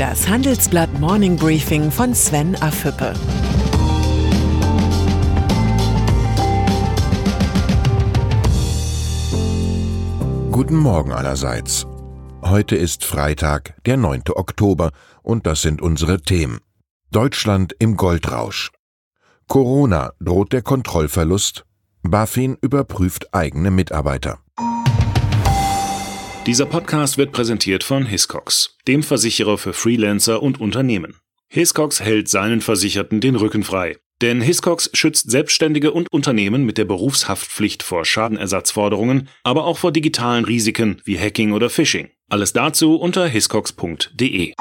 Das Handelsblatt Morning Briefing von Sven Afüppe. Guten Morgen allerseits. Heute ist Freitag, der 9. Oktober, und das sind unsere Themen. Deutschland im Goldrausch. Corona droht der Kontrollverlust. BaFin überprüft eigene Mitarbeiter. Dieser Podcast wird präsentiert von Hiscox, dem Versicherer für Freelancer und Unternehmen. Hiscox hält seinen Versicherten den Rücken frei. Denn Hiscox schützt Selbstständige und Unternehmen mit der Berufshaftpflicht vor Schadenersatzforderungen, aber auch vor digitalen Risiken wie Hacking oder Phishing. Alles dazu unter hiscox.de.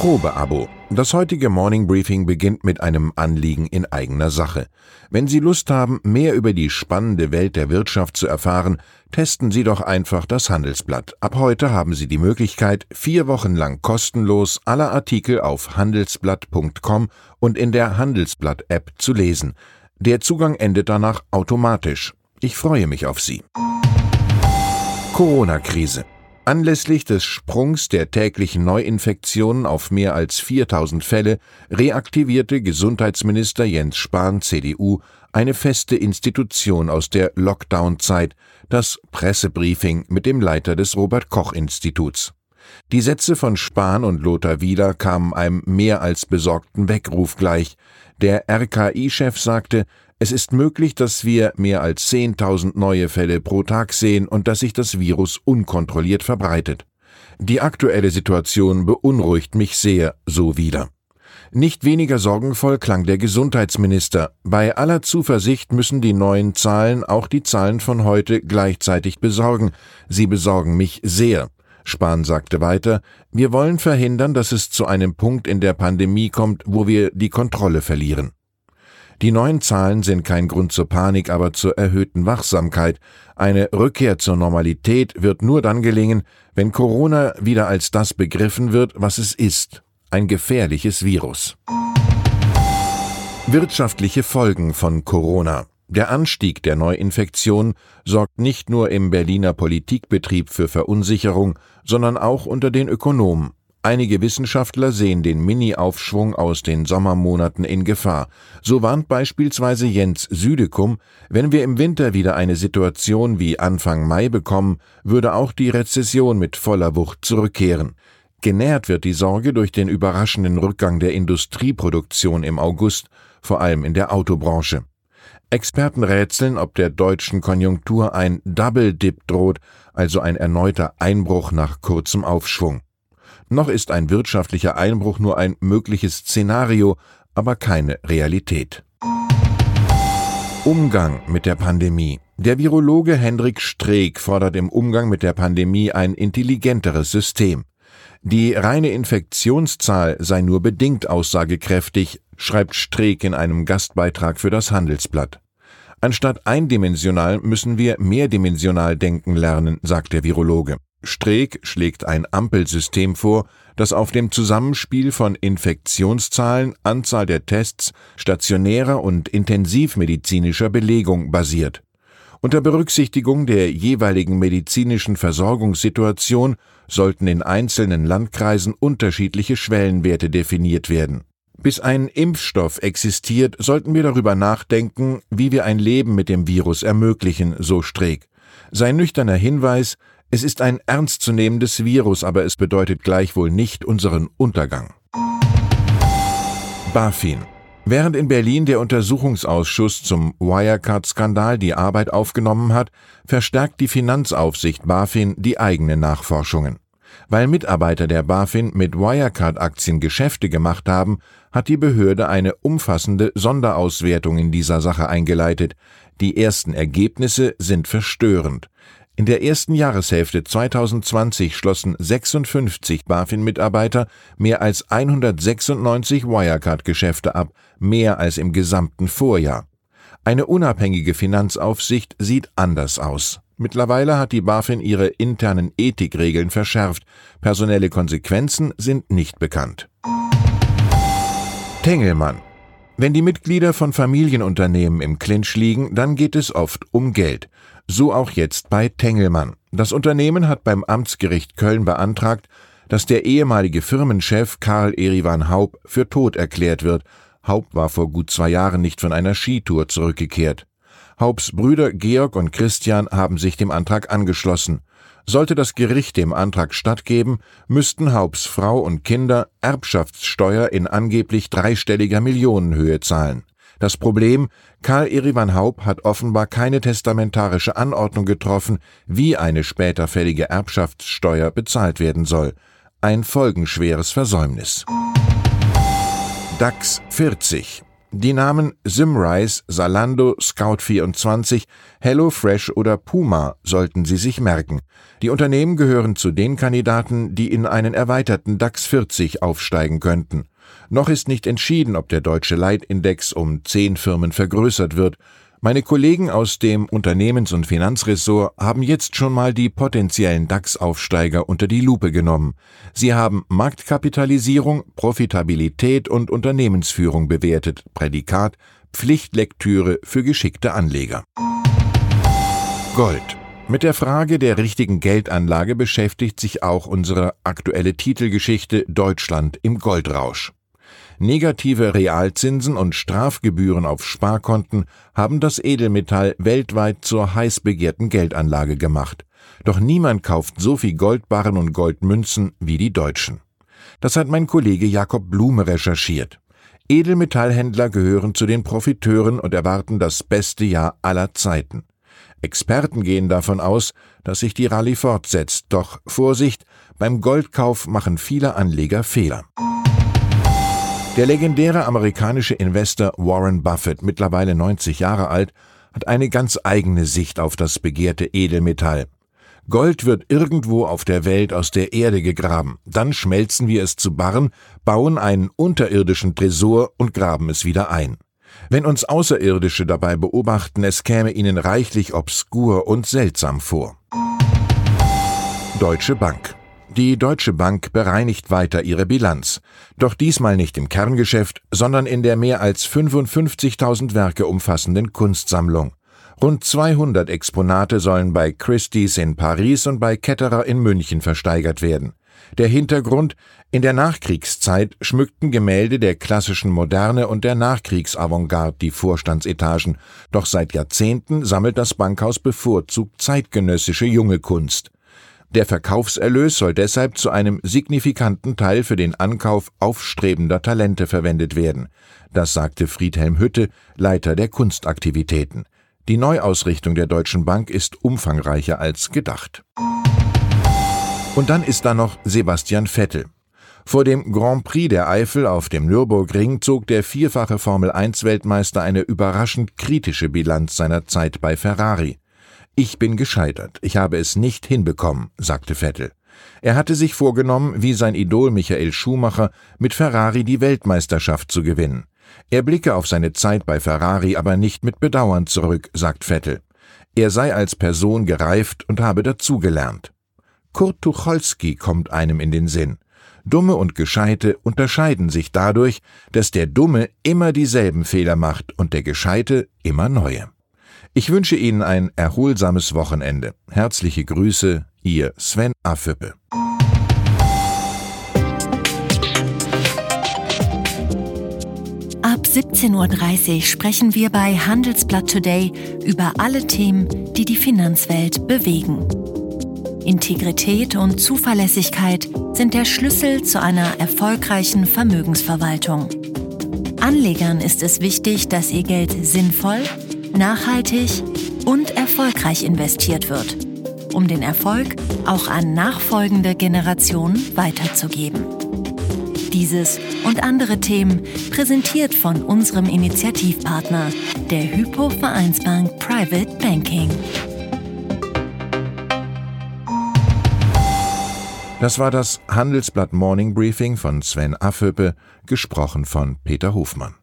Probeabo. Das heutige Morning Briefing beginnt mit einem Anliegen in eigener Sache. Wenn Sie Lust haben, mehr über die spannende Welt der Wirtschaft zu erfahren, testen Sie doch einfach das Handelsblatt. Ab heute haben Sie die Möglichkeit, vier Wochen lang kostenlos alle Artikel auf handelsblatt.com und in der Handelsblatt-App zu lesen. Der Zugang endet danach automatisch. Ich freue mich auf Sie. Corona-Krise. Anlässlich des Sprungs der täglichen Neuinfektionen auf mehr als 4000 Fälle reaktivierte Gesundheitsminister Jens Spahn CDU eine feste Institution aus der Lockdown-Zeit, das Pressebriefing mit dem Leiter des Robert Koch Instituts. Die Sätze von Spahn und Lothar Wieler kamen einem mehr als besorgten Weckruf gleich. Der RKI-Chef sagte, es ist möglich, dass wir mehr als 10.000 neue Fälle pro Tag sehen und dass sich das Virus unkontrolliert verbreitet. Die aktuelle Situation beunruhigt mich sehr, so wieder. Nicht weniger sorgenvoll klang der Gesundheitsminister. Bei aller Zuversicht müssen die neuen Zahlen auch die Zahlen von heute gleichzeitig besorgen. Sie besorgen mich sehr. Spahn sagte weiter, wir wollen verhindern, dass es zu einem Punkt in der Pandemie kommt, wo wir die Kontrolle verlieren. Die neuen Zahlen sind kein Grund zur Panik, aber zur erhöhten Wachsamkeit. Eine Rückkehr zur Normalität wird nur dann gelingen, wenn Corona wieder als das begriffen wird, was es ist, ein gefährliches Virus. Wirtschaftliche Folgen von Corona. Der Anstieg der Neuinfektion sorgt nicht nur im Berliner Politikbetrieb für Verunsicherung, sondern auch unter den Ökonomen. Einige Wissenschaftler sehen den Mini-Aufschwung aus den Sommermonaten in Gefahr. So warnt beispielsweise Jens Südekum, wenn wir im Winter wieder eine Situation wie Anfang Mai bekommen, würde auch die Rezession mit voller Wucht zurückkehren. Genährt wird die Sorge durch den überraschenden Rückgang der Industrieproduktion im August, vor allem in der Autobranche. Experten rätseln, ob der deutschen Konjunktur ein Double Dip droht, also ein erneuter Einbruch nach kurzem Aufschwung. Noch ist ein wirtschaftlicher Einbruch nur ein mögliches Szenario, aber keine Realität. Umgang mit der Pandemie. Der Virologe Hendrik Streeck fordert im Umgang mit der Pandemie ein intelligenteres System. Die reine Infektionszahl sei nur bedingt aussagekräftig, schreibt Streeck in einem Gastbeitrag für das Handelsblatt. Anstatt eindimensional müssen wir mehrdimensional denken lernen, sagt der Virologe. Streeck schlägt ein Ampelsystem vor, das auf dem Zusammenspiel von Infektionszahlen, Anzahl der Tests, stationärer und intensivmedizinischer Belegung basiert. Unter Berücksichtigung der jeweiligen medizinischen Versorgungssituation sollten in einzelnen Landkreisen unterschiedliche Schwellenwerte definiert werden. Bis ein Impfstoff existiert, sollten wir darüber nachdenken, wie wir ein Leben mit dem Virus ermöglichen, so Streeck. Sein nüchterner Hinweis, es ist ein ernstzunehmendes Virus, aber es bedeutet gleichwohl nicht unseren Untergang. BaFin. Während in Berlin der Untersuchungsausschuss zum Wirecard-Skandal die Arbeit aufgenommen hat, verstärkt die Finanzaufsicht BaFin die eigenen Nachforschungen. Weil Mitarbeiter der BaFin mit Wirecard-Aktien Geschäfte gemacht haben, hat die Behörde eine umfassende Sonderauswertung in dieser Sache eingeleitet. Die ersten Ergebnisse sind verstörend. In der ersten Jahreshälfte 2020 schlossen 56 BaFin-Mitarbeiter mehr als 196 Wirecard-Geschäfte ab, mehr als im gesamten Vorjahr. Eine unabhängige Finanzaufsicht sieht anders aus. Mittlerweile hat die BaFin ihre internen Ethikregeln verschärft. Personelle Konsequenzen sind nicht bekannt. Tengelmann. Wenn die Mitglieder von Familienunternehmen im Clinch liegen, dann geht es oft um Geld. So auch jetzt bei Tengelmann. Das Unternehmen hat beim Amtsgericht Köln beantragt, dass der ehemalige Firmenchef Karl Erivan Haub für tot erklärt wird. Haub war vor gut zwei Jahren nicht von einer Skitour zurückgekehrt. Haubs Brüder Georg und Christian haben sich dem Antrag angeschlossen. Sollte das Gericht dem Antrag stattgeben, müssten Haubs Frau und Kinder Erbschaftssteuer in angeblich dreistelliger Millionenhöhe zahlen. Das Problem, Karl Erivan Haub hat offenbar keine testamentarische Anordnung getroffen, wie eine später fällige Erbschaftssteuer bezahlt werden soll. Ein folgenschweres Versäumnis. DAX 40 die Namen Simrise, Salando, Scout24, HelloFresh oder Puma sollten Sie sich merken. Die Unternehmen gehören zu den Kandidaten, die in einen erweiterten DAX 40 aufsteigen könnten. Noch ist nicht entschieden, ob der deutsche Leitindex um zehn Firmen vergrößert wird. Meine Kollegen aus dem Unternehmens- und Finanzressort haben jetzt schon mal die potenziellen DAX-Aufsteiger unter die Lupe genommen. Sie haben Marktkapitalisierung, Profitabilität und Unternehmensführung bewertet, Prädikat, Pflichtlektüre für geschickte Anleger. Gold. Mit der Frage der richtigen Geldanlage beschäftigt sich auch unsere aktuelle Titelgeschichte Deutschland im Goldrausch. Negative Realzinsen und Strafgebühren auf Sparkonten haben das Edelmetall weltweit zur heiß begehrten Geldanlage gemacht. Doch niemand kauft so viel Goldbarren und Goldmünzen wie die Deutschen. Das hat mein Kollege Jakob Blume recherchiert. Edelmetallhändler gehören zu den Profiteuren und erwarten das beste Jahr aller Zeiten. Experten gehen davon aus, dass sich die Rallye fortsetzt, doch Vorsicht, beim Goldkauf machen viele Anleger Fehler. Der legendäre amerikanische Investor Warren Buffett, mittlerweile 90 Jahre alt, hat eine ganz eigene Sicht auf das begehrte Edelmetall. Gold wird irgendwo auf der Welt aus der Erde gegraben, dann schmelzen wir es zu Barren, bauen einen unterirdischen Tresor und graben es wieder ein. Wenn uns Außerirdische dabei beobachten, es käme ihnen reichlich obskur und seltsam vor. Deutsche Bank die Deutsche Bank bereinigt weiter ihre Bilanz, doch diesmal nicht im Kerngeschäft, sondern in der mehr als 55.000 Werke umfassenden Kunstsammlung. Rund 200 Exponate sollen bei Christie's in Paris und bei Ketterer in München versteigert werden. Der Hintergrund in der Nachkriegszeit schmückten Gemälde der klassischen Moderne und der Nachkriegsavantgarde die Vorstandsetagen, doch seit Jahrzehnten sammelt das Bankhaus bevorzugt zeitgenössische junge Kunst. Der Verkaufserlös soll deshalb zu einem signifikanten Teil für den Ankauf aufstrebender Talente verwendet werden. Das sagte Friedhelm Hütte, Leiter der Kunstaktivitäten. Die Neuausrichtung der Deutschen Bank ist umfangreicher als gedacht. Und dann ist da noch Sebastian Vettel. Vor dem Grand Prix der Eifel auf dem Nürburgring zog der vierfache Formel-1-Weltmeister eine überraschend kritische Bilanz seiner Zeit bei Ferrari. Ich bin gescheitert, ich habe es nicht hinbekommen, sagte Vettel. Er hatte sich vorgenommen, wie sein Idol Michael Schumacher, mit Ferrari die Weltmeisterschaft zu gewinnen. Er blicke auf seine Zeit bei Ferrari aber nicht mit Bedauern zurück, sagt Vettel. Er sei als Person gereift und habe dazugelernt. Kurt Tucholsky kommt einem in den Sinn. Dumme und Gescheite unterscheiden sich dadurch, dass der Dumme immer dieselben Fehler macht und der Gescheite immer neue. Ich wünsche Ihnen ein erholsames Wochenende. Herzliche Grüße, Ihr Sven Affüppe. Ab 17.30 Uhr sprechen wir bei Handelsblatt Today über alle Themen, die die Finanzwelt bewegen. Integrität und Zuverlässigkeit sind der Schlüssel zu einer erfolgreichen Vermögensverwaltung. Anlegern ist es wichtig, dass ihr Geld sinnvoll, nachhaltig und erfolgreich investiert wird, um den Erfolg auch an nachfolgende Generationen weiterzugeben. Dieses und andere Themen präsentiert von unserem Initiativpartner, der Hypo Vereinsbank Private Banking. Das war das Handelsblatt Morning Briefing von Sven Affüppe, gesprochen von Peter Hofmann.